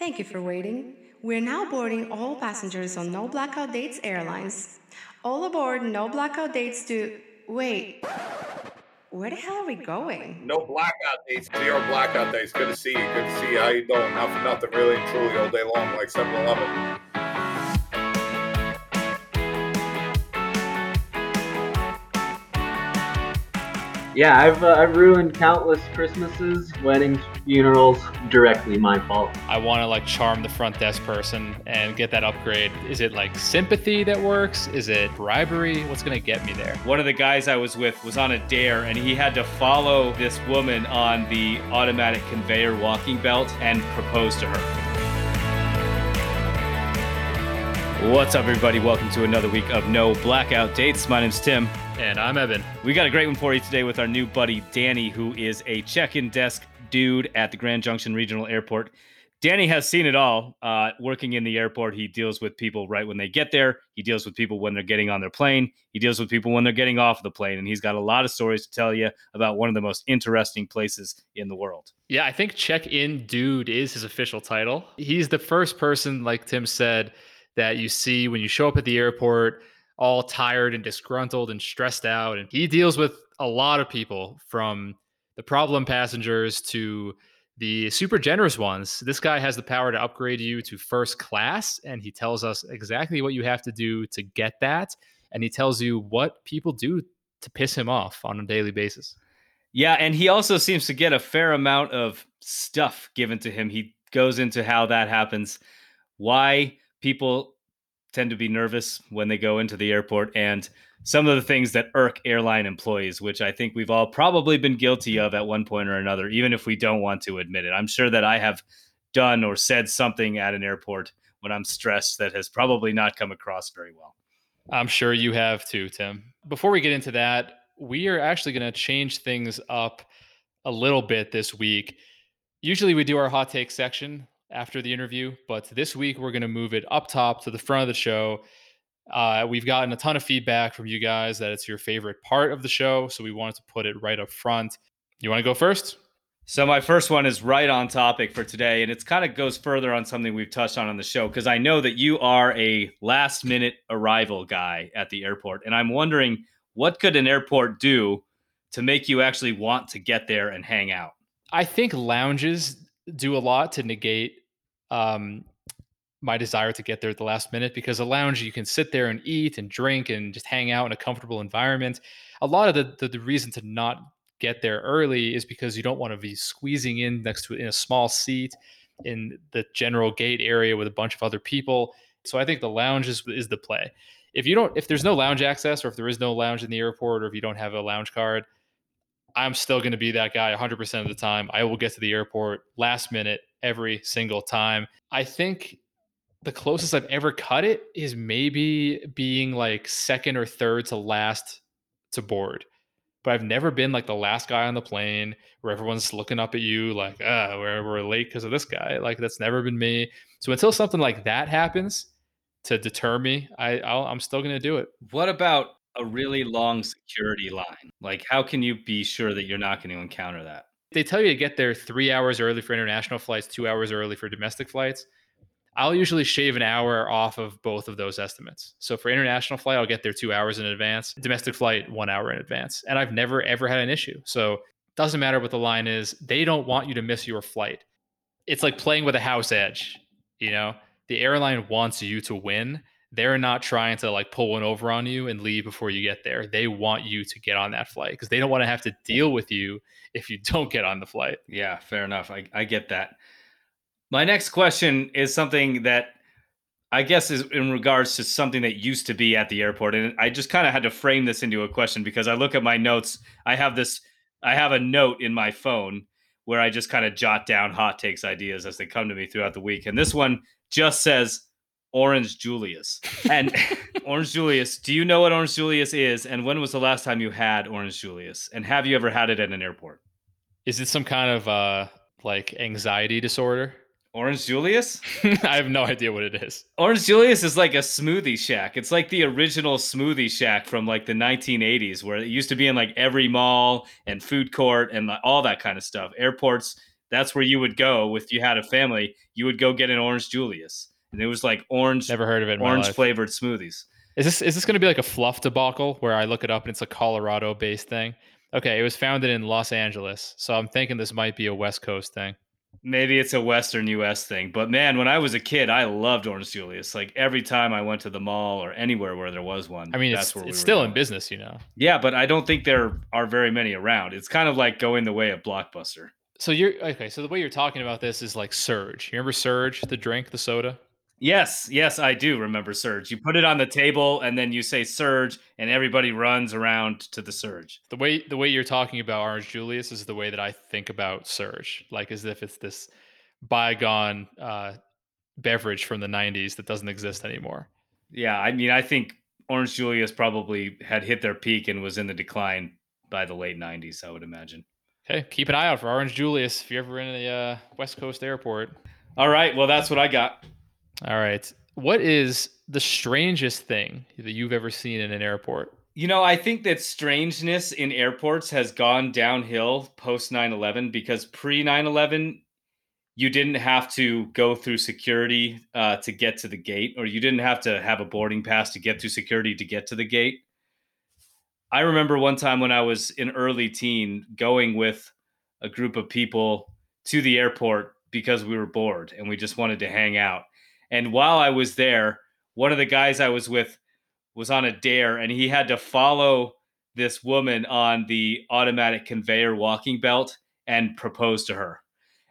Thank you for waiting. We're now boarding all passengers on No Blackout Dates Airlines. All aboard No Blackout Dates to. Wait. Where the hell are we going? No blackout dates. zero blackout dates. Good to see you. Good to see you. How you doing? Not for nothing, really and truly, all day long, like 7-Eleven. Yeah, I've uh, I've ruined countless Christmases, weddings, funerals. Directly my fault. I want to like charm the front desk person and get that upgrade. Is it like sympathy that works? Is it bribery? What's gonna get me there? One of the guys I was with was on a dare and he had to follow this woman on the automatic conveyor walking belt and propose to her. What's up, everybody? Welcome to another week of No Blackout Dates. My name's Tim. And I'm Evan. We got a great one for you today with our new buddy Danny, who is a check-in desk dude at the Grand Junction Regional Airport. Danny has seen it all. Uh, working in the airport, he deals with people right when they get there. He deals with people when they're getting on their plane. He deals with people when they're getting off the plane, and he's got a lot of stories to tell you about one of the most interesting places in the world. Yeah, I think check-in dude is his official title. He's the first person, like Tim said, that you see when you show up at the airport all tired and disgruntled and stressed out. And he deals with a lot of people from the problem passengers to the super generous ones. This guy has the power to upgrade you to first class, and he tells us exactly what you have to do to get that. And he tells you what people do to piss him off on a daily basis. Yeah, and he also seems to get a fair amount of stuff given to him. He goes into how that happens, why people tend to be nervous when they go into the airport and some of the things that irk airline employees, which I think we've all probably been guilty of at one point or another, even if we don't want to admit it. I'm sure that I have done or said something at an airport when I'm stressed that has probably not come across very well. I'm sure you have too, Tim. Before we get into that, we are actually going to change things up a little bit this week. Usually we do our hot take section after the interview, but this week we're going to move it up top to the front of the show. Uh, we've gotten a ton of feedback from you guys that it's your favorite part of the show, so we wanted to put it right up front. You want to go first? So my first one is right on topic for today, and it's kind of goes further on something we've touched on on the show because I know that you are a last minute arrival guy at the airport, and I'm wondering what could an airport do to make you actually want to get there and hang out. I think lounges do a lot to negate um, my desire to get there at the last minute because a lounge you can sit there and eat and drink and just hang out in a comfortable environment. A lot of the, the, the reason to not get there early is because you don't want to be squeezing in next to in a small seat in the general gate area with a bunch of other people. So I think the lounge is, is the play. If you don't, if there's no lounge access, or if there is no lounge in the airport, or if you don't have a lounge card, I'm still going to be that guy 100% of the time. I will get to the airport last minute every single time. I think the closest I've ever cut it is maybe being like second or third to last to board. But I've never been like the last guy on the plane where everyone's looking up at you like, ah, we're, we're late because of this guy. Like that's never been me. So until something like that happens to deter me, I I'll, I'm still gonna do it. What about a really long security line? Like, how can you be sure that you're not going to encounter that? They tell you to get there three hours early for international flights, two hours early for domestic flights. I'll usually shave an hour off of both of those estimates. So for international flight, I'll get there two hours in advance. Domestic flight, one hour in advance. And I've never ever had an issue. So it doesn't matter what the line is. They don't want you to miss your flight. It's like playing with a house edge. You know, the airline wants you to win they're not trying to like pull one over on you and leave before you get there. They want you to get on that flight because they don't want to have to deal with you if you don't get on the flight. Yeah, fair enough. I, I get that. My next question is something that I guess is in regards to something that used to be at the airport. And I just kind of had to frame this into a question because I look at my notes. I have this, I have a note in my phone where I just kind of jot down hot takes ideas as they come to me throughout the week. And this one just says, Orange Julius. And Orange Julius, do you know what Orange Julius is? And when was the last time you had Orange Julius? And have you ever had it at an airport? Is it some kind of uh like anxiety disorder? Orange Julius? I have no idea what it is. Orange Julius is like a smoothie shack. It's like the original smoothie shack from like the 1980s, where it used to be in like every mall and food court and all that kind of stuff. Airports That's where you would go if you had a family. You would go get an orange Julius, and it was like orange, Never heard of it. Orange flavored smoothies. Is this is this going to be like a fluff debacle where I look it up and it's a Colorado based thing? Okay, it was founded in Los Angeles, so I'm thinking this might be a West Coast thing. Maybe it's a Western U.S. thing, but man, when I was a kid, I loved Orange Julius. Like every time I went to the mall or anywhere where there was one, I mean, that's it's, where we it's still in business, you know. Yeah, but I don't think there are very many around. It's kind of like going the way of Blockbuster. So you're okay. So the way you're talking about this is like Surge. You remember Surge, the drink, the soda? Yes, yes, I do remember Surge. You put it on the table and then you say Surge, and everybody runs around to the Surge. The way the way you're talking about Orange Julius is the way that I think about Surge, like as if it's this bygone uh, beverage from the '90s that doesn't exist anymore. Yeah, I mean, I think Orange Julius probably had hit their peak and was in the decline by the late 90s, I would imagine. Okay, keep an eye out for Orange Julius if you're ever in a uh, West Coast airport. All right, well, that's what I got. All right, what is the strangest thing that you've ever seen in an airport? You know, I think that strangeness in airports has gone downhill post 9 11 because pre 9 11, you didn't have to go through security uh, to get to the gate, or you didn't have to have a boarding pass to get through security to get to the gate. I remember one time when I was an early teen going with a group of people to the airport because we were bored and we just wanted to hang out. And while I was there, one of the guys I was with was on a dare and he had to follow this woman on the automatic conveyor walking belt and propose to her.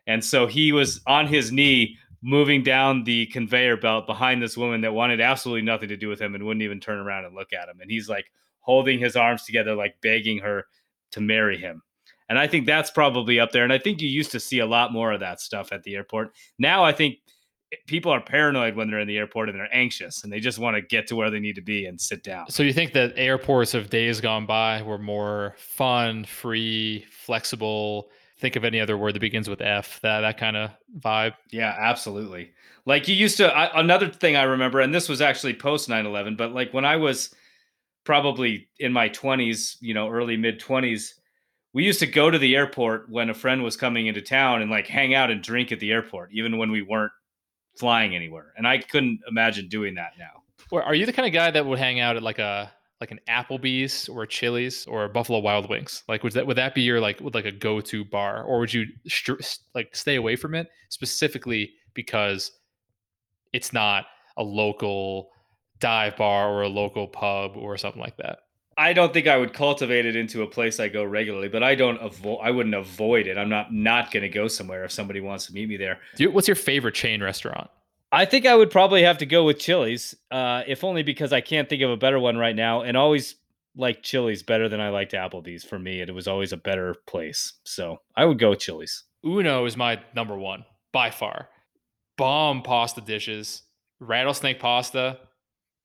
And so he was on his knee moving down the conveyor belt behind this woman that wanted absolutely nothing to do with him and wouldn't even turn around and look at him. And he's like holding his arms together, like begging her to marry him. And I think that's probably up there. And I think you used to see a lot more of that stuff at the airport. Now I think people are paranoid when they're in the airport and they're anxious and they just want to get to where they need to be and sit down. So you think that airports of days gone by were more fun, free, flexible? Think of any other word that begins with F. That that kind of vibe. Yeah, absolutely. Like you used to, I, another thing I remember, and this was actually post 9 11, but like when I was probably in my 20s, you know, early mid 20s, we used to go to the airport when a friend was coming into town and like hang out and drink at the airport, even when we weren't flying anywhere. And I couldn't imagine doing that now. Are you the kind of guy that would hang out at like a like an Applebee's or a Chili's or a Buffalo Wild Wings? Like would that would that be your like would like a go to bar, or would you str- like stay away from it specifically because it's not a local dive bar or a local pub or something like that? I don't think I would cultivate it into a place I go regularly, but I don't avoid. I wouldn't avoid it. I'm not not going to go somewhere if somebody wants to meet me there. Do you, what's your favorite chain restaurant? I think I would probably have to go with Chili's, uh, if only because I can't think of a better one right now, and always like Chili's better than I liked Applebee's. For me, it was always a better place, so I would go with Chili's. Uno is my number one by far. Bomb pasta dishes, rattlesnake pasta,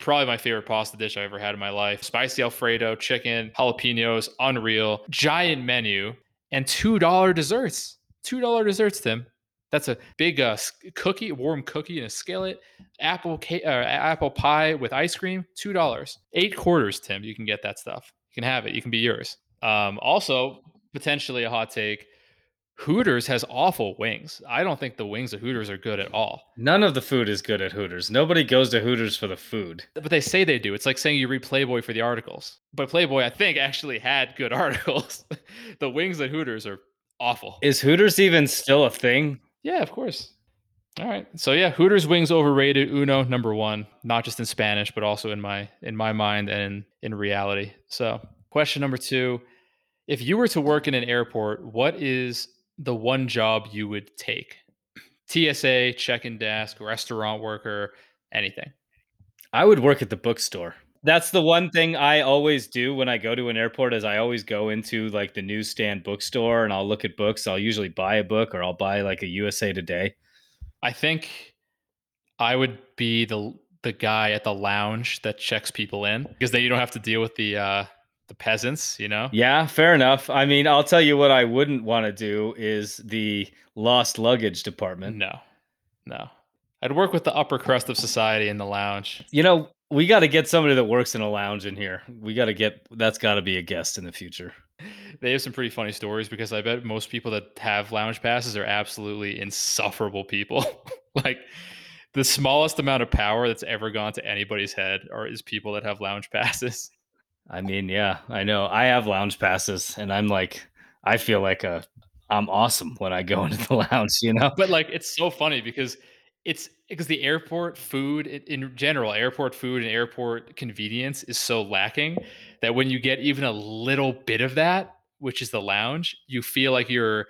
probably my favorite pasta dish I've ever had in my life. Spicy Alfredo, chicken, jalapenos, unreal, giant menu, and two dollar desserts. Two dollar desserts, Tim. That's a big uh, cookie, warm cookie in a skillet, apple ca- uh, apple pie with ice cream. Two dollars, eight quarters, Tim. You can get that stuff. You can have it. You can be yours. Um, also, potentially a hot take. Hooters has awful wings. I don't think the wings of Hooters are good at all. None of the food is good at Hooters. Nobody goes to Hooters for the food. But they say they do. It's like saying you read Playboy for the articles. But Playboy, I think, actually had good articles. the wings at Hooters are awful. Is Hooters even still a thing? yeah, of course. All right. So yeah, Hooters wings overrated. Uno number one, not just in Spanish, but also in my in my mind and in, in reality. So question number two: If you were to work in an airport, what is the one job you would take? TSA, check-in desk, restaurant worker, anything. I would work at the bookstore. That's the one thing I always do when I go to an airport is I always go into like the newsstand bookstore and I'll look at books. I'll usually buy a book or I'll buy like a USA Today. I think I would be the the guy at the lounge that checks people in because then you don't have to deal with the uh the peasants, you know? Yeah, fair enough. I mean, I'll tell you what I wouldn't want to do is the lost luggage department. No. No. I'd work with the upper crust of society in the lounge. You know, we got to get somebody that works in a lounge in here. We got to get that's got to be a guest in the future. they have some pretty funny stories because I bet most people that have lounge passes are absolutely insufferable people. like the smallest amount of power that's ever gone to anybody's head are is people that have lounge passes. I mean, yeah, I know. I have lounge passes, and I'm like, I feel like a, I'm awesome when I go into the lounge, you know. But like, it's so funny because it's because the airport food in, general, airport food and airport convenience is so lacking that when you get even a little bit of that, which is the lounge, you feel like you're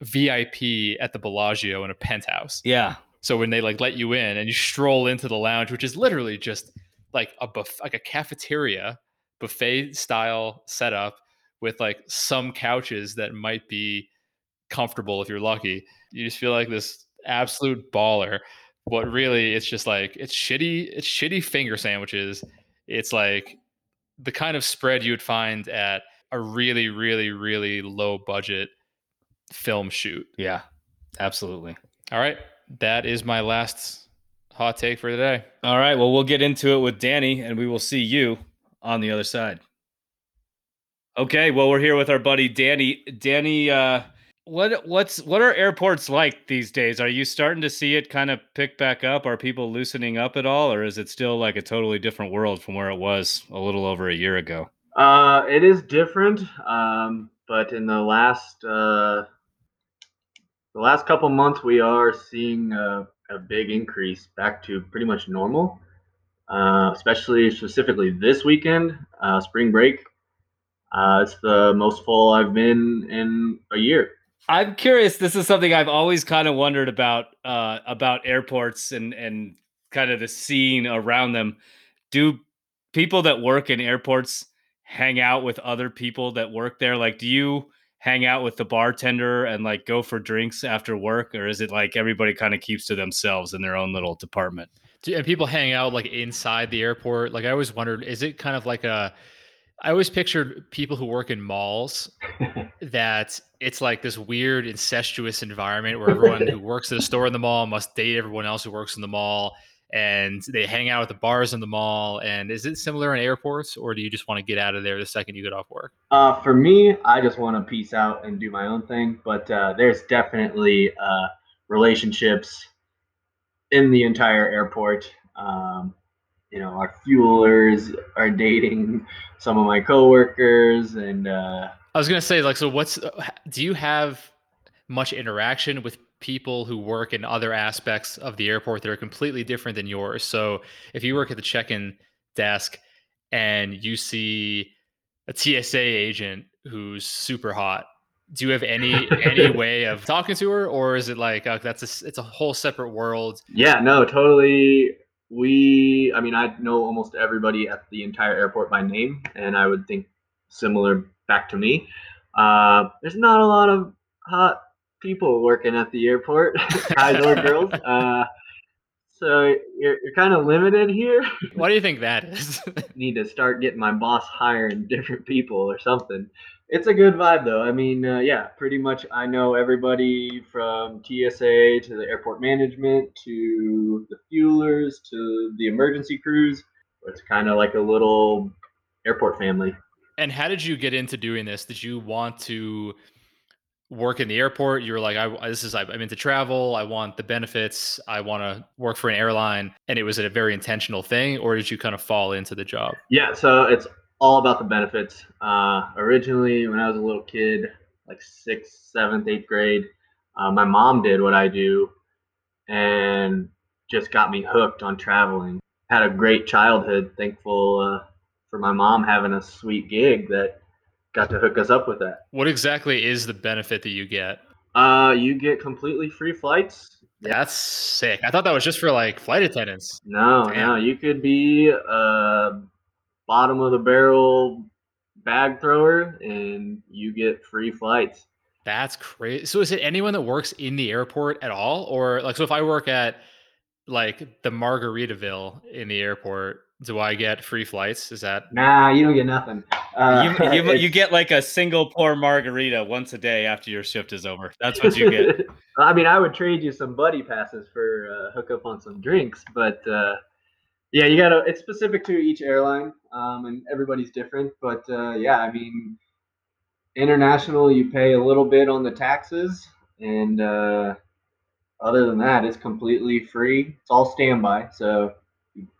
VIP at the Bellagio in a penthouse. Yeah, So when they like let you in and you stroll into the lounge, which is literally just like a buff, like a cafeteria buffet style setup with like some couches that might be comfortable if you're lucky. You just feel like this absolute baller. But really, it's just like it's shitty. It's shitty finger sandwiches. It's like the kind of spread you would find at a really, really, really low budget film shoot. yeah, absolutely. All right, that is my last hot take for today. All right, well, we'll get into it with Danny, and we will see you on the other side. Okay, well, we're here with our buddy Danny. Danny, uh, what what's what are airports like these days? Are you starting to see it kind of pick back up? Are people loosening up at all, or is it still like a totally different world from where it was a little over a year ago? Uh, it is different, um, but in the last uh, the last couple months, we are seeing a, a big increase back to pretty much normal. Uh, especially specifically this weekend, uh, spring break. Uh, it's the most full I've been in a year. I'm curious. This is something I've always kind of wondered about uh, about airports and and kind of the scene around them. Do people that work in airports hang out with other people that work there? Like, do you hang out with the bartender and like go for drinks after work, or is it like everybody kind of keeps to themselves in their own little department? Do, and people hang out like inside the airport. Like I always wondered, is it kind of like a? I always pictured people who work in malls that it's like this weird incestuous environment where everyone who works at a store in the mall must date everyone else who works in the mall and they hang out at the bars in the mall and is it similar in airports or do you just want to get out of there the second you get off work Uh, for me, I just want to peace out and do my own thing. But uh, there's definitely uh, relationships in the entire airport. Um, you know, our fuelers are dating some of my coworkers, and uh, i was to say like so what's do you have much interaction with people who work in other aspects of the airport that are completely different than yours so if you work at the check-in desk and you see a TSA agent who's super hot do you have any any way of talking to her or is it like uh, that's a, it's a whole separate world yeah, no, totally. We, I mean, I know almost everybody at the entire airport by name, and I would think similar back to me. Uh, there's not a lot of hot people working at the airport, guys or girls. Uh, so you're, you're kind of limited here. why do you think that is Need to start getting my boss hiring different people or something. It's a good vibe though. I mean, uh, yeah, pretty much I know everybody from TSA to the airport management to the fuelers to the emergency crews. It's kind of like a little airport family. And how did you get into doing this? Did you want to work in the airport? You were like, I this is I'm into travel. I want the benefits. I want to work for an airline, and it was a very intentional thing, or did you kind of fall into the job? Yeah, so it's all about the benefits. Uh, originally, when I was a little kid, like sixth, seventh, eighth grade, uh, my mom did what I do and just got me hooked on traveling. Had a great childhood. Thankful uh, for my mom having a sweet gig that got to hook us up with that. What exactly is the benefit that you get? Uh, you get completely free flights. That's sick. I thought that was just for like flight attendants. No, Damn. no, you could be a bottom of the barrel bag thrower and you get free flights. That's crazy. So is it anyone that works in the airport at all, or like so? If I work at like the Margaritaville in the airport, do I get free flights? Is that Nah, you don't get nothing. Uh, you, you, you get like a single pour margarita once a day after your shift is over. That's what you get. I mean, I would trade you some buddy passes for uh, hook up on some drinks, but uh, yeah, you gotta. It's specific to each airline, um, and everybody's different. But uh, yeah, I mean, international, you pay a little bit on the taxes, and uh, other than that, it's completely free. It's all standby, so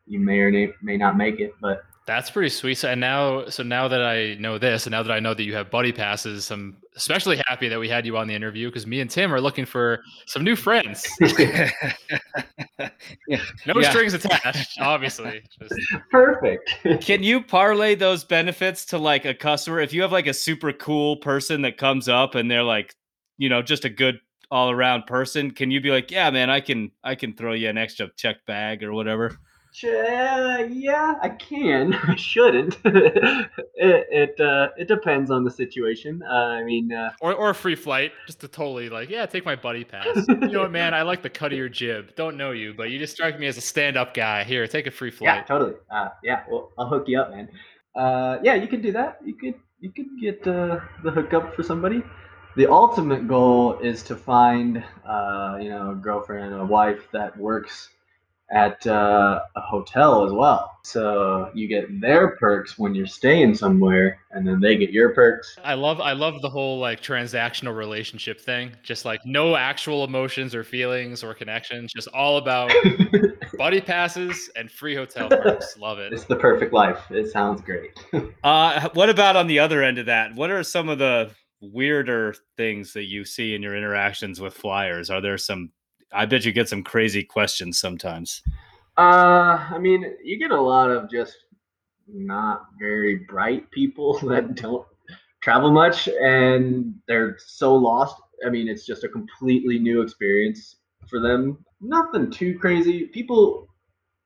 you, may or may not make it, but That's pretty sweet. So, and now, so now that I know this, and now that I know that you have buddy passes, I'm especially happy that we had you on the interview because me and Tim are looking for some new friends. Yeah. No Yeah. strings attached, obviously. Just, perfect. Can you parlay those benefits to like a customer? If you have like a super cool person that comes up and they're like, you know, just a good all around person, can you be like, yeah, man, I can I can throw you an extra check bag or whatever? Yeah, I can. I shouldn't. it it uh, it depends on the situation. Uh, I mean, uh, or, or a free flight, just to totally like, yeah, take my buddy pass. You know what, man? I like the cut of your jib. Don't know you, but you just strike me as a stand up guy. Here, take a free flight. yeah, totally. Uh, yeah, well, I'll hook you up, man. Uh, yeah, you can do that. You could you could get uh, the hookup for somebody. The ultimate goal is to find, uh, you know, a girlfriend, a wife that works at uh, a hotel as well. So you get their perks when you're staying somewhere, and then they get your perks. I love I love the whole like transactional relationship thing. Just like no actual emotions or feelings or connections, just all about buddy passes and free hotel perks. Love it. It's the perfect life. It sounds great. Uh what about on the other end of that? What are some of the weirder things that you see in your interactions with flyers? Are there some I bet you get some crazy questions sometimes. Uh, I mean, you get a lot of just not very bright people that don't travel much and they're so lost. I mean, it's just a completely new experience for them. Nothing too crazy. People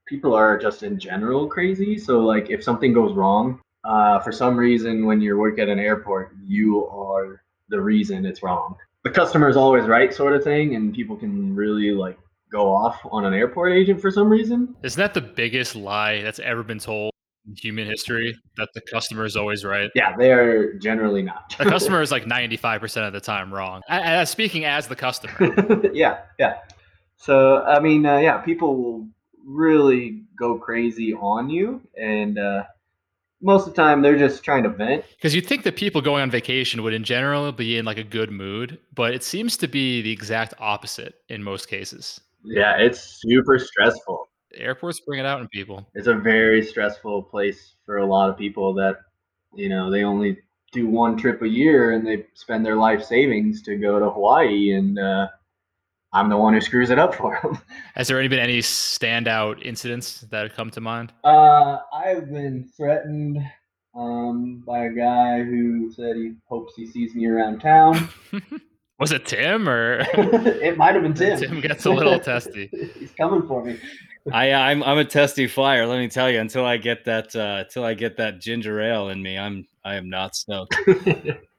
people are just in general crazy. So like if something goes wrong, uh, for some reason when you work at an airport, you are the reason it's wrong. The customer is always right, sort of thing, and people can really like go off on an airport agent for some reason. Isn't that the biggest lie that's ever been told in human history? That the customer is always right. Yeah, they are generally not. The customer is like 95% of the time wrong. I, I, speaking as the customer. yeah, yeah. So I mean, uh, yeah, people will really go crazy on you, and uh, most of the time they're just trying to vent. Because you'd think that people going on vacation would, in general, be in like a good mood, but it seems to be the exact opposite in most cases. Yeah, it's super stressful. Airports bring it out in people. It's a very stressful place for a lot of people that, you know, they only do one trip a year and they spend their life savings to go to Hawaii, and uh, I'm the one who screws it up for them. Has there any been any standout incidents that have come to mind? Uh, I've been threatened um, by a guy who said he hopes he sees me around town. Was it Tim or it might have been Tim. Tim gets a little testy. He's coming for me. I I'm I'm a testy flyer, let me tell you. Until I get that uh until I get that ginger ale in me, I'm I am not stoked.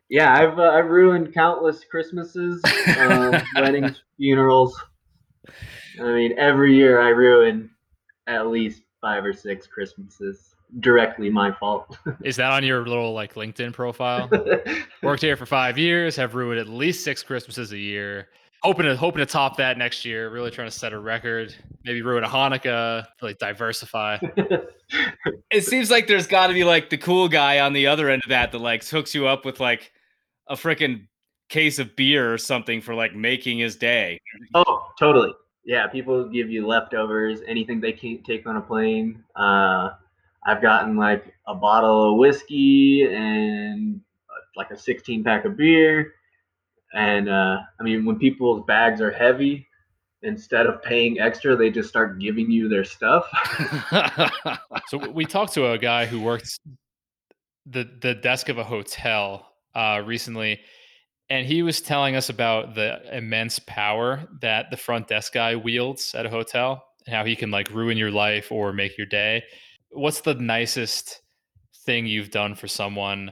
Yeah, I've uh, I've ruined countless Christmases, uh, weddings, funerals. I mean, every year I ruin at least five or six Christmases. Directly my fault. Is that on your little like LinkedIn profile? Worked here for five years, have ruined at least six Christmases a year. Hoping to hoping to top that next year. Really trying to set a record. Maybe ruin a Hanukkah. Really diversify. It seems like there's got to be like the cool guy on the other end of that that like hooks you up with like a freaking case of beer or something for like making his day. oh, totally. Yeah, people give you leftovers, anything they can't take on a plane. Uh, I've gotten like a bottle of whiskey and uh, like a 16 pack of beer. And uh, I mean, when people's bags are heavy, instead of paying extra, they just start giving you their stuff. so we talked to a guy who worked the the desk of a hotel uh, recently, and he was telling us about the immense power that the front desk guy wields at a hotel, and how he can like ruin your life or make your day. What's the nicest thing you've done for someone,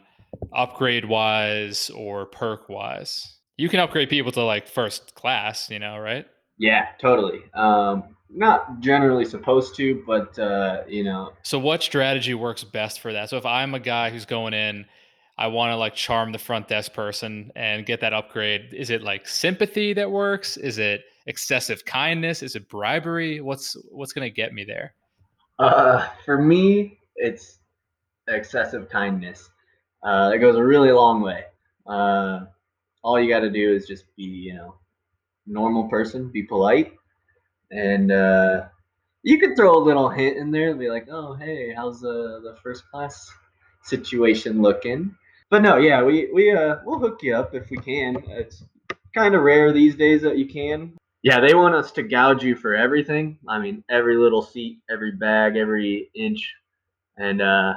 upgrade wise or perk wise? You can upgrade people to like first class, you know, right? Yeah, totally. Um, not generally supposed to, but uh, you know. So, what strategy works best for that? So, if I'm a guy who's going in, I want to like charm the front desk person and get that upgrade. Is it like sympathy that works? Is it excessive kindness? Is it bribery? What's what's to get me there? Uh, for me, it's excessive kindness. Uh, it goes a really long way. Uh, all you got to do is just be, you know, normal person, be polite, and uh, you could throw a little hint in there and be like, "Oh, hey, how's the the first class situation looking?" But no, yeah, we we uh we'll hook you up if we can. It's kind of rare these days that you can. Yeah, they want us to gouge you for everything. I mean, every little seat, every bag, every inch, and uh,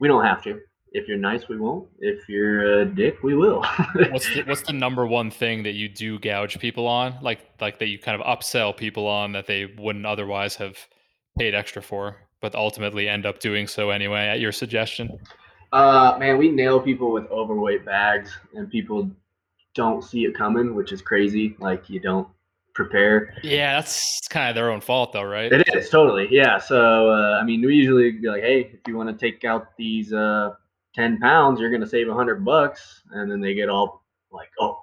we don't have to. If you're nice, we won't. If you're a dick, we will. what's the, what's the number one thing that you do gouge people on? Like like that you kind of upsell people on that they wouldn't otherwise have paid extra for, but ultimately end up doing so anyway at your suggestion? Uh, man, we nail people with overweight bags, and people don't see it coming, which is crazy. Like you don't prepare. Yeah, that's kind of their own fault, though, right? It is totally. Yeah. So uh, I mean, we usually be like, hey, if you want to take out these uh, ten pounds, you're gonna save a hundred bucks, and then they get all like, oh,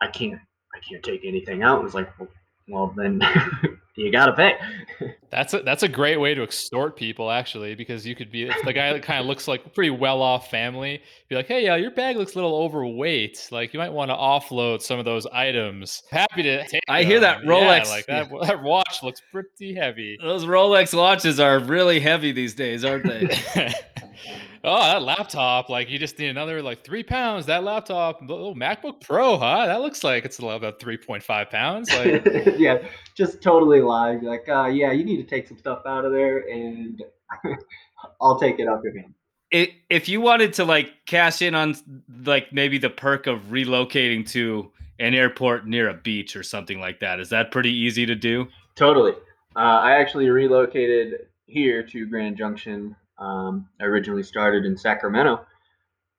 I can't, I can't take anything out. It's like, well, well then you gotta pay. that's a that's a great way to extort people actually, because you could be if the guy that kind of looks like a pretty well off family, be like, hey, uh, your bag looks a little overweight. Like you might want to offload some of those items. Happy to take. I hear that Rolex. Yeah, like that, that watch looks pretty heavy. Those Rolex watches are really heavy these days, aren't they? oh, that laptop, like you just need another like three pounds. That laptop, oh, MacBook Pro, huh? That looks like it's about 3.5 pounds. Like, yeah, just totally lie. Like, uh, yeah, you need to take some stuff out of there and I'll take it off your hand. It, if you wanted to like cash in on like maybe the perk of relocating to an airport near a beach or something like that, is that pretty easy to do? Totally. Uh, I actually relocated here to Grand Junction um, I originally started in Sacramento,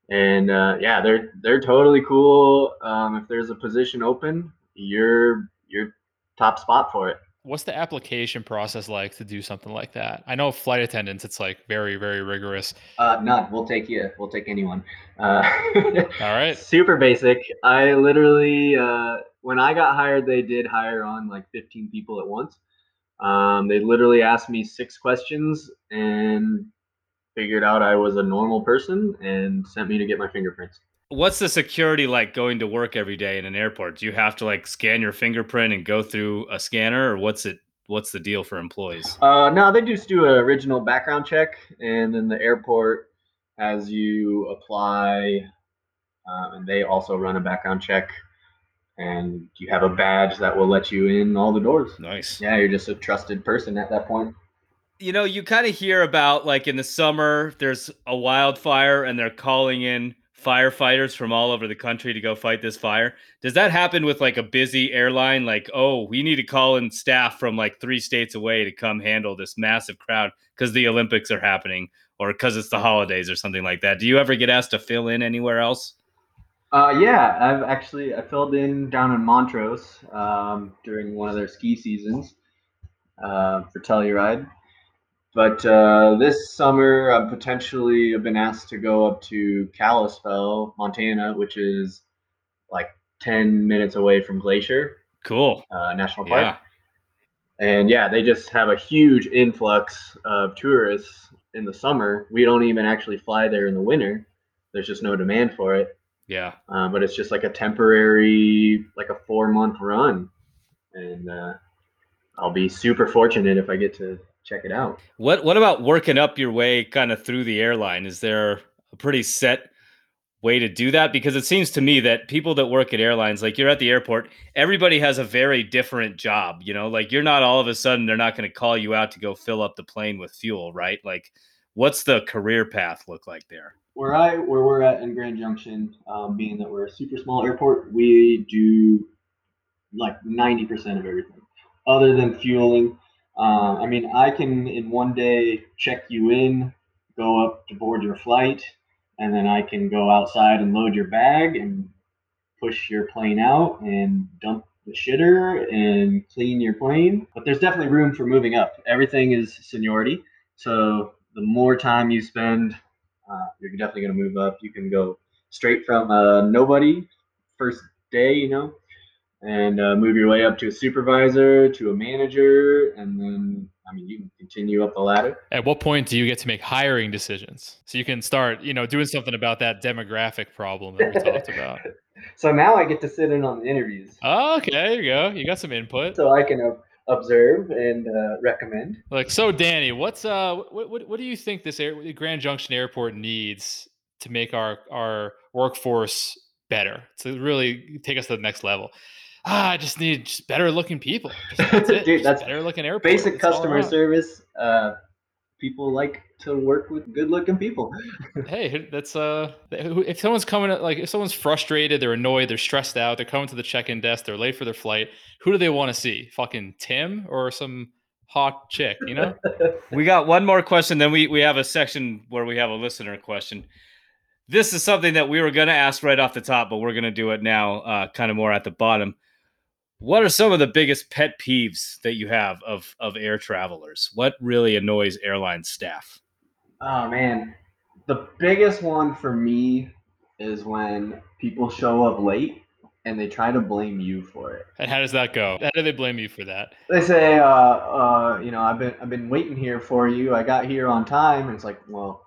and uh, yeah, they're they're totally cool. Um, if there's a position open, you're you're top spot for it. What's the application process like to do something like that? I know flight attendants, it's like very very rigorous. Uh, none. We'll take you. We'll take anyone. Uh, All right. Super basic. I literally uh, when I got hired, they did hire on like 15 people at once. Um, they literally asked me six questions and figured out I was a normal person and sent me to get my fingerprints. What's the security like going to work every day in an airport? Do you have to like scan your fingerprint and go through a scanner, or what's it? What's the deal for employees? Uh, no, they just do an original background check, and then the airport has you apply, uh, and they also run a background check, and you have a badge that will let you in all the doors. Nice. Yeah, you're just a trusted person at that point you know, you kind of hear about like in the summer, there's a wildfire and they're calling in firefighters from all over the country to go fight this fire. Does that happen with like a busy airline? Like, oh, we need to call in staff from like three states away to come handle this massive crowd because the Olympics are happening or because it's the holidays or something like that. Do you ever get asked to fill in anywhere else? Uh, yeah, I've actually I filled in down in Montrose um, during one of their ski seasons uh, for Telluride. But uh, this summer, I've potentially have been asked to go up to Kalispell, Montana, which is like 10 minutes away from Glacier. Cool. Uh, National Park. Yeah. And yeah, they just have a huge influx of tourists in the summer. We don't even actually fly there in the winter. There's just no demand for it. Yeah. Uh, but it's just like a temporary, like a four month run. And uh, I'll be super fortunate if I get to check it out. What What about working up your way kind of through the airline? Is there a pretty set way to do that? Because it seems to me that people that work at airlines, like you're at the airport, everybody has a very different job. You know, like you're not all of a sudden they're not going to call you out to go fill up the plane with fuel, right? Like, what's the career path look like there? Where I where we're at in Grand Junction, um, being that we're a super small airport, we do like ninety percent of everything, other than fueling uh, I mean, I can in one day check you in, go up to board your flight, and then I can go outside and load your bag and push your plane out and dump the shitter and clean your plane. But there's definitely room for moving up. Everything is seniority. So the more time you spend, uh, you're definitely going to move up. You can go straight from uh, nobody first day, you know, and uh, move your way up to a supervisor, to a manager, and then I mean you can continue up the ladder. At what point do you get to make hiring decisions? So you can start, you know, doing something about that demographic problem that we talked about. So now I get to sit in on the interviews, Oh, okay, there you go. You got some input. so I can uh, observe and uh, recommend. Like, so Danny, what's uh, what what, what do you think this air, Grand Junction Airport needs to make our our workforce better to really take us to the next level? Ah, I just need just better looking people. Just, that's it. Dude, Just that's better looking airport. Basic That's customer service. Uh, people like to work with good-looking people. Hey, that's uh, if someone's coming like if someone's frustrated, they're annoyed, they're stressed out, they're coming to the check-in desk, they're late for their flight. Who do they want to see? Fucking Tim or some hot chick? You know? We got one more question, then we we have a section where we have a listener question. This is something that we were going to ask right off the top, but we're going to do it now, uh, kind of more at the bottom. What are some of the biggest pet peeves that you have of of air travelers? What really annoys airline staff? Oh man, the biggest one for me is when people show up late and they try to blame you for it. And how does that go? How do they blame you for that? They say, uh, uh, you know, I've been I've been waiting here for you. I got here on time, and it's like, well,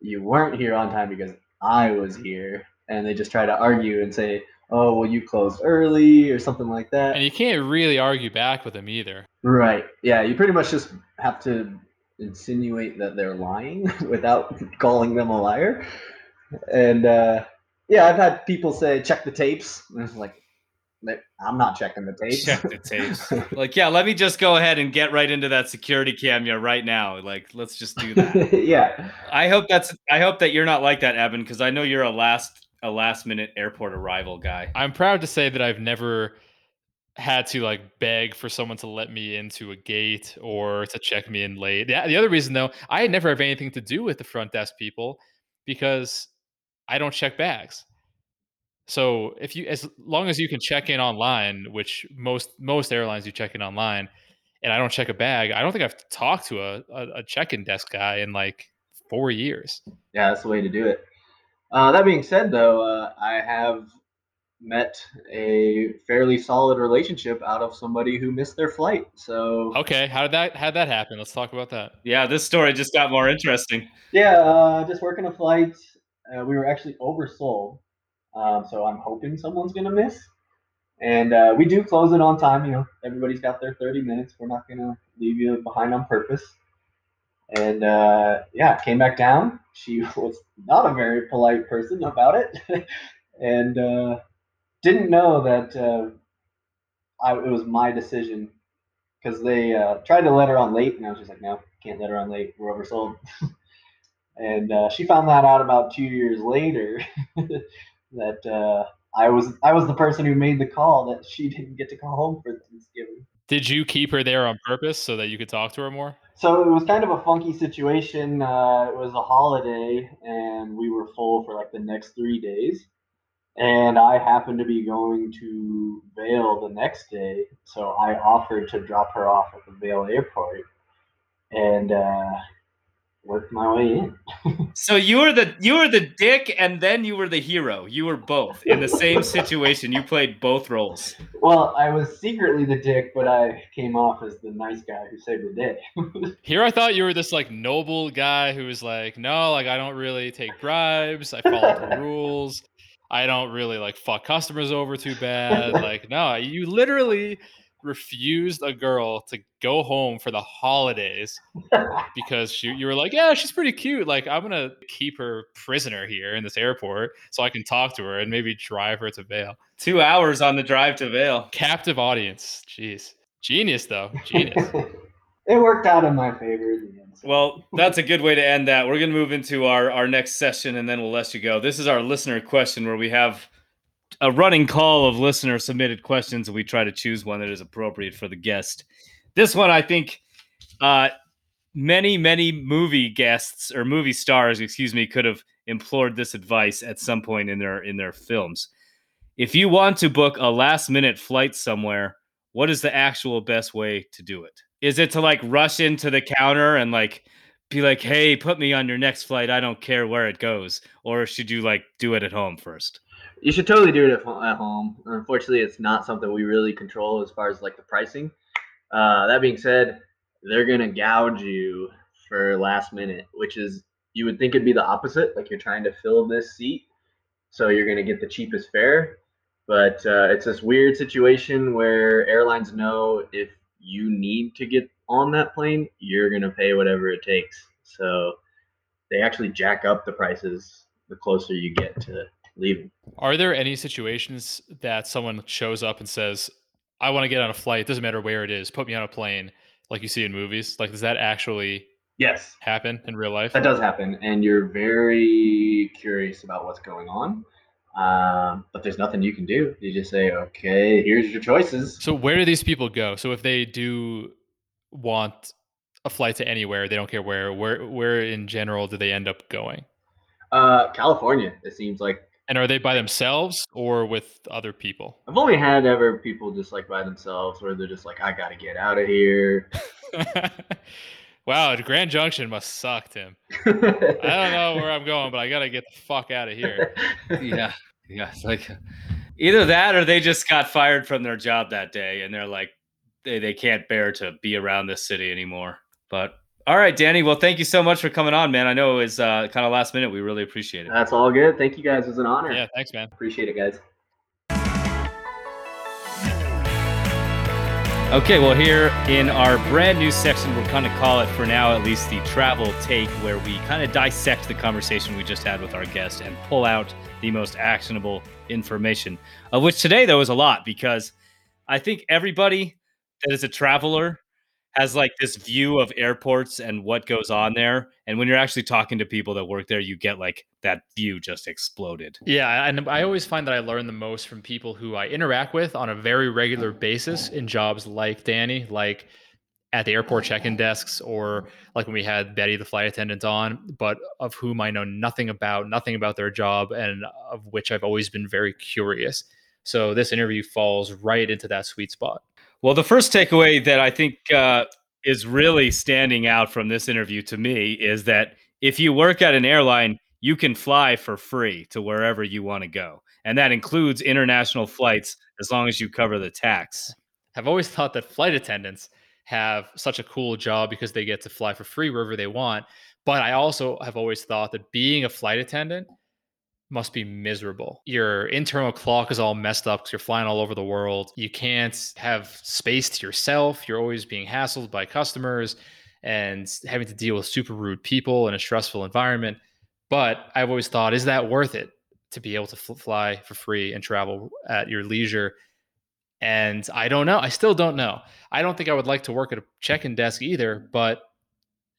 you weren't here on time because I was here, and they just try to argue and say, oh, well, you closed early or something like that. And you can't really argue back with them either. Right. Yeah, you pretty much just have to insinuate that they're lying without calling them a liar. And uh, yeah, I've had people say, check the tapes. And it's like, I'm not checking the tapes. Check the tapes. like, yeah, let me just go ahead and get right into that security camera right now. Like, let's just do that. yeah. I hope that's I hope that you're not like that, Evan, because I know you're a last a last minute airport arrival guy. I'm proud to say that I've never had to like beg for someone to let me into a gate or to check me in late. The, the other reason though, I never have anything to do with the front desk people because I don't check bags. So if you as long as you can check in online, which most most airlines you check in online, and I don't check a bag, I don't think I've talked to a, a, a check-in desk guy in like four years. Yeah, that's the way to do it. Uh, that being said, though, uh, I have met a fairly solid relationship out of somebody who missed their flight. So Okay, how did that how did that happen? Let's talk about that. Yeah, this story just got more interesting. Yeah, uh, just working a flight. Uh, we were actually oversold, um, so I'm hoping someone's gonna miss. And uh, we do close it on time. You know, everybody's got their 30 minutes. We're not gonna leave you behind on purpose. And uh, yeah, came back down. She was not a very polite person about it, and uh, didn't know that uh, I, it was my decision because they uh, tried to let her on late, and I was just like, no, can't let her on late. We're oversold. and uh, she found that out about two years later that uh, I was I was the person who made the call that she didn't get to go home for Thanksgiving. Did you keep her there on purpose so that you could talk to her more? So it was kind of a funky situation. Uh, it was a holiday, and we were full for like the next three days. And I happened to be going to Vail the next day, so I offered to drop her off at the Vail airport, and uh, worked my way in. So you were the you were the dick and then you were the hero. You were both in the same situation. You played both roles. Well, I was secretly the dick, but I came off as the nice guy who saved the day. Here I thought you were this like noble guy who was like, no, like I don't really take bribes. I follow the rules. I don't really like fuck customers over too bad. Like, no, you literally refused a girl to go home for the holidays because she, you were like, yeah, she's pretty cute. Like, I'm gonna keep her prisoner here in this airport so I can talk to her and maybe drive her to Vail. Two hours on the drive to Vail. Captive audience. Jeez. Genius though. Genius. it worked out in my favor in the end. so- Well, that's a good way to end that. We're going to move into our, our next session and then we'll let you go. This is our listener question where we have a running call of listener submitted questions and we try to choose one that is appropriate for the guest. This one, I think, uh, many, many movie guests or movie stars, excuse me, could have implored this advice at some point in their in their films. If you want to book a last minute flight somewhere, what is the actual best way to do it? Is it to like rush into the counter and like be like, "Hey, put me on your next flight. I don't care where it goes," or should you like do it at home first? You should totally do it at, at home. Unfortunately, it's not something we really control as far as like the pricing. Uh, that being said, they're gonna gouge you for last minute, which is you would think it'd be the opposite. Like you're trying to fill this seat, so you're gonna get the cheapest fare. But uh, it's this weird situation where airlines know if you need to get on that plane, you're gonna pay whatever it takes. So they actually jack up the prices the closer you get to Are there any situations that someone shows up and says, I want to get on a flight, it doesn't matter where it is, put me on a plane, like you see in movies? Like, does that actually Yes, happen in real life? that does happen, and you're very curious about what's going on. Um, but there's nothing you can do. You just say, okay, here's your choices. So, where do these people go? So, if they do want a flight to anywhere, they don't care where, where, where in general do they end up going? Uh, California, it seems like. And are they by themselves or with other people? I've only had ever people just like by themselves where they're just like, I gotta get out of here. wow, Grand Junction must suck, Tim. I don't know where I'm going, but I gotta get the fuck out of here. yeah, yeah. It's like either that or they just got fired from their job that day, and they're like they they can't bear to be around this city anymore. But all right, Danny. Well, thank you so much for coming on, man. I know it was uh, kind of last minute. We really appreciate it. That's all good. Thank you guys. It was an honor. Yeah, thanks, man. Appreciate it, guys. Okay, well, here in our brand new section, we'll kind of call it for now at least the travel take, where we kind of dissect the conversation we just had with our guest and pull out the most actionable information, of which today though, is a lot because I think everybody that is a traveler has like this view of airports and what goes on there. And when you're actually talking to people that work there, you get like that view just exploded. Yeah, and I always find that I learn the most from people who I interact with on a very regular basis in jobs like Danny, like at the airport check-in desks or like when we had Betty the flight attendant on, but of whom I know nothing about, nothing about their job and of which I've always been very curious. So this interview falls right into that sweet spot. Well, the first takeaway that I think uh, is really standing out from this interview to me is that if you work at an airline, you can fly for free to wherever you want to go. And that includes international flights as long as you cover the tax. I've always thought that flight attendants have such a cool job because they get to fly for free wherever they want. But I also have always thought that being a flight attendant must be miserable. Your internal clock is all messed up because you're flying all over the world. You can't have space to yourself. You're always being hassled by customers and having to deal with super rude people in a stressful environment. But I've always thought, is that worth it to be able to fl- fly for free and travel at your leisure? And I don't know. I still don't know. I don't think I would like to work at a check-in desk either, but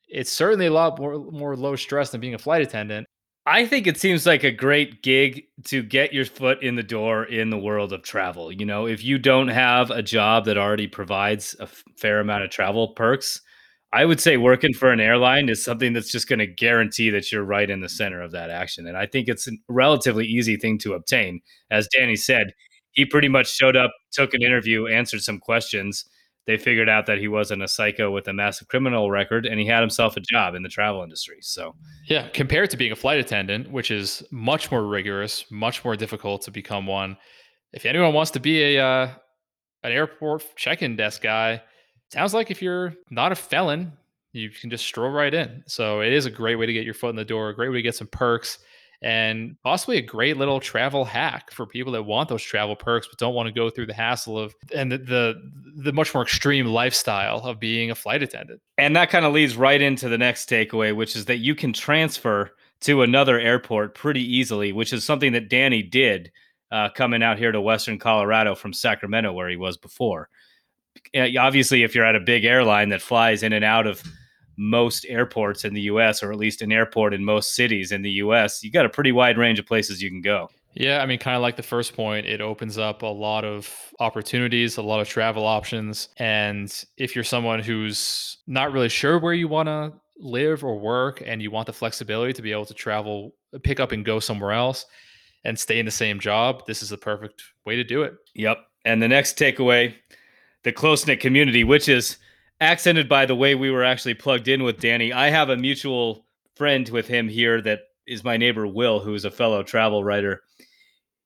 it's certainly a lot more, more low stress than being a flight attendant. I think it seems like a great gig to get your foot in the door in the world of travel. You know, if you don't have a job that already provides a fair amount of travel perks, I would say working for an airline is something that's just going to guarantee that you're right in the center of that action. And I think it's a relatively easy thing to obtain. As Danny said, he pretty much showed up, took an interview, answered some questions. They figured out that he wasn't a psycho with a massive criminal record and he had himself a job in the travel industry. So, yeah, compared to being a flight attendant, which is much more rigorous, much more difficult to become one. If anyone wants to be a uh, an airport check-in desk guy, sounds like if you're not a felon, you can just stroll right in. So it is a great way to get your foot in the door, a great way to get some perks, and possibly a great little travel hack for people that want those travel perks but don't want to go through the hassle of and the the, the much more extreme lifestyle of being a flight attendant. And that kind of leads right into the next takeaway, which is that you can transfer to another airport pretty easily, which is something that Danny did uh, coming out here to Western Colorado from Sacramento, where he was before obviously if you're at a big airline that flies in and out of most airports in the US or at least an airport in most cities in the US, you got a pretty wide range of places you can go. Yeah, I mean kind of like the first point, it opens up a lot of opportunities, a lot of travel options, and if you're someone who's not really sure where you want to live or work and you want the flexibility to be able to travel, pick up and go somewhere else and stay in the same job, this is the perfect way to do it. Yep. And the next takeaway the close knit community, which is accented by the way we were actually plugged in with Danny. I have a mutual friend with him here that is my neighbor Will, who is a fellow travel writer.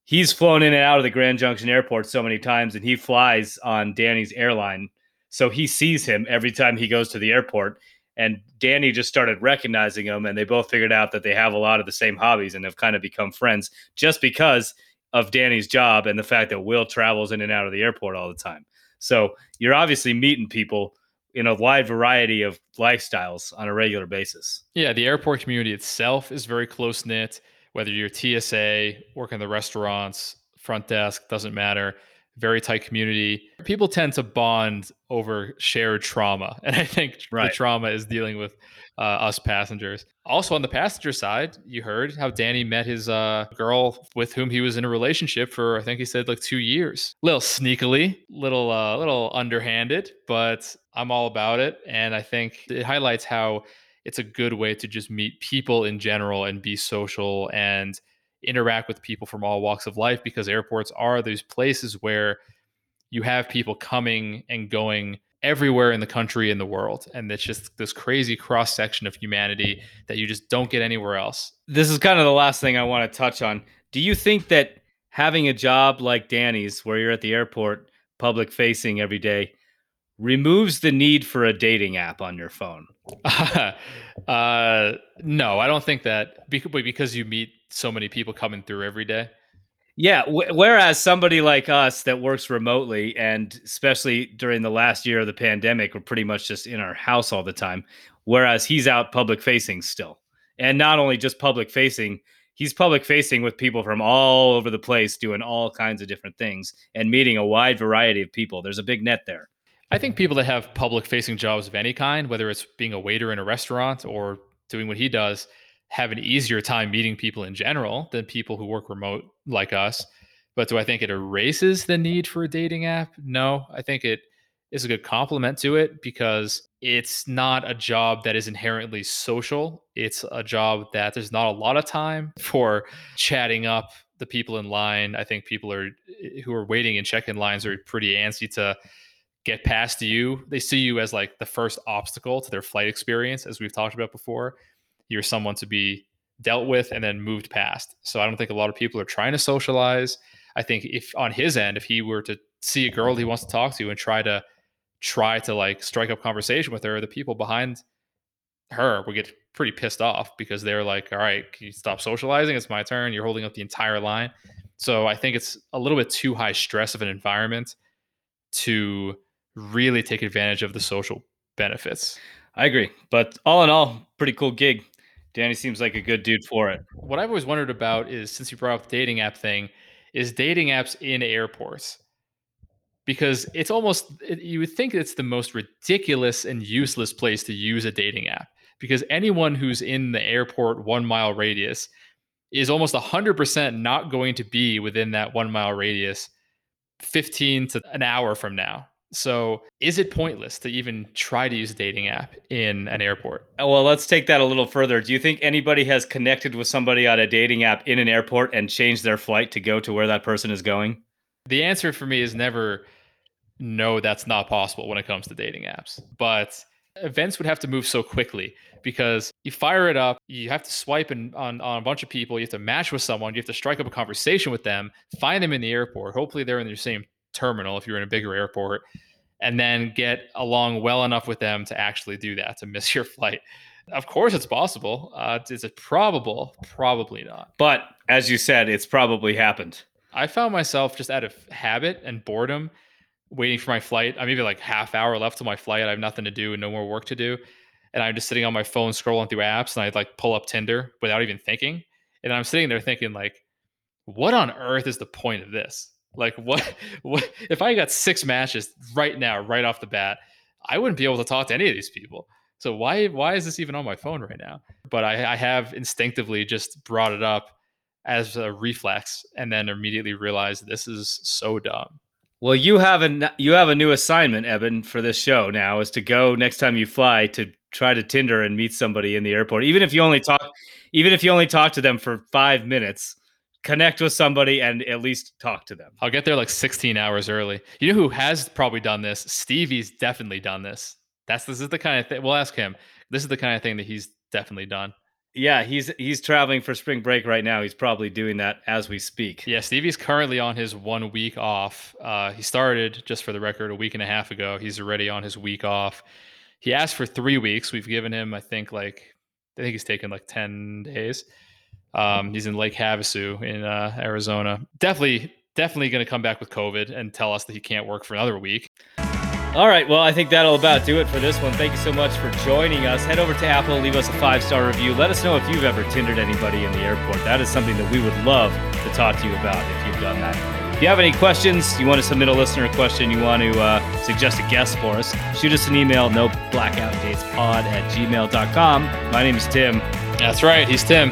he's flown in and out of the Grand Junction Airport so many times, and he flies on Danny's airline, so he sees him every time he goes to the airport. And Danny just started recognizing him, and they both figured out that they have a lot of the same hobbies and have kind of become friends just because of Danny's job and the fact that Will travels in and out of the airport all the time. So you're obviously meeting people in a wide variety of lifestyles on a regular basis. Yeah, the airport community itself is very close knit. Whether you're TSA, working the restaurants, front desk, doesn't matter. Very tight community. People tend to bond over shared trauma. And I think Right. the trauma is dealing with uh, us passengers. Also, on the passenger side, you heard how Danny met his uh, girl with whom he was in a relationship for, I think he said like two years. Little sneakily, little, uh, little underhanded, but I'm all about it. And I think it highlights how it's a good way to just meet people in general and be social and interact with people from all walks of life because airports are those places where you have people coming and going everywhere in the country and the world and it's just this crazy cross section of humanity that you just don't get anywhere else This is kind of the last thing I want to touch on. Do you think that having a job like Danny's, where you're at the airport, public facing every day, removes the need for a dating app on your phone? uh no i don't think that because you meet so many people coming through every day Yeah. W- whereas somebody like us that works remotely, and especially during the last year of the pandemic, we're pretty much just in our house all the time. Whereas he's out public facing still. And not only just public facing, he's public facing with people from all over the place doing all kinds of different things and meeting a wide variety of people. There's a big net there. I think people that have public facing jobs of any kind, whether it's being a waiter in a restaurant or doing what he does, have an easier time meeting people in general than people who work remote like us. But do I think it erases the need for a dating app? No, I think it is a good complement to it because it's not a job that is inherently social. It's a job that there's not a lot of time for chatting up the people in line. I think people are eh, who are waiting in check-in lines are pretty antsy to get past you. They see you as like the first obstacle to their flight experience, as we've talked about before. You're someone to be dealt with and then moved past. So I don't think a lot of people are trying to socialize. I think if on his end, if he were to see a girl he wants to talk to and try to try to like strike up conversation with her, the people behind her would get pretty pissed off because they're like, all right, can you stop socializing? It's my turn. You're holding up the entire line. So I think it's a little bit too high stress of an environment to really take advantage of the social benefits. I agree. But all in all, pretty cool gig. Danny seems like a good dude for it. What I've always wondered about is since you brought up the dating app thing, is dating apps in airports. Because it's almost, you would think it's the most ridiculous and useless place to use a dating app. Because anyone who's in the airport one mile radius is almost 100% not going to be within that one mile radius 15 to an hour from now. So is it pointless to even try to use a dating app in an airport? Uh, Well, let's take that a little further. Do you think anybody has connected with somebody on a dating app in an airport and changed their flight to go to where that person is going? The answer for me is never no, that's not possible when it comes to dating apps. But events would have to move so quickly because you fire it up, you have to swipe in, on, on a bunch of people, you have to match with someone, you have to strike up a conversation with them, find them in the airport. Hopefully, they're in your same terminal if you're in a bigger airport, and then get along well enough with them to actually do that, to miss your flight. Of course, it's possible. Uh, is it probable? Probably not. But as you said, it's probably happened. I found myself just out of habit and boredom waiting for my flight. I'm maybe like half hour left till my flight. I have nothing to do and no more work to do. And I'm just sitting on my phone scrolling through apps and I'd like pull up Tinder without even thinking. And I'm sitting there thinking like, what on earth is the point of this? Like what what if I got six matches right now, right off the bat, I wouldn't be able to talk to any of these people. So why why is this even on my phone right now? But I, I have instinctively just brought it up as a reflex and then immediately realized this is so dumb. Well, you have a you have a new assignment, Eben, for this show now is to go next time you fly to try to Tinder and meet somebody in the airport. Even if you only talk even if you only talk to them for 5 minutes, connect with somebody and at least talk to them. I'll get there like 16 hours early. You know who has probably done this? Stevie's definitely done this. That's this is the kind of thing. We'll ask him. This is the kind of thing that he's definitely done. Yeah, he's he's traveling for spring break right now. He's probably doing that as we speak. Yeah, Stevie's currently on his one week off. Uh, he started, just for the record, a week and a half ago. He's already on his week off. He asked for three weeks. We've given him, I think, like I think he's taken like ten days. Um, he's in Lake Havasu in uh, Arizona. Definitely, definitely going to come back with COVID and tell us that he can't work for another week. All right, well, I think that'll about do it for this one. Thank you so much for joining us. Head over to Apple, leave us a five star review. Let us know if you've ever Tindered anybody in the airport. That is something that we would love to talk to you about if you've done that. If you have any questions, you want to submit a listener question, you want to uh, suggest a guest for us, shoot us an email, no blackout dates pod at gmail.com. My name is Tim. That's right. He's Tim.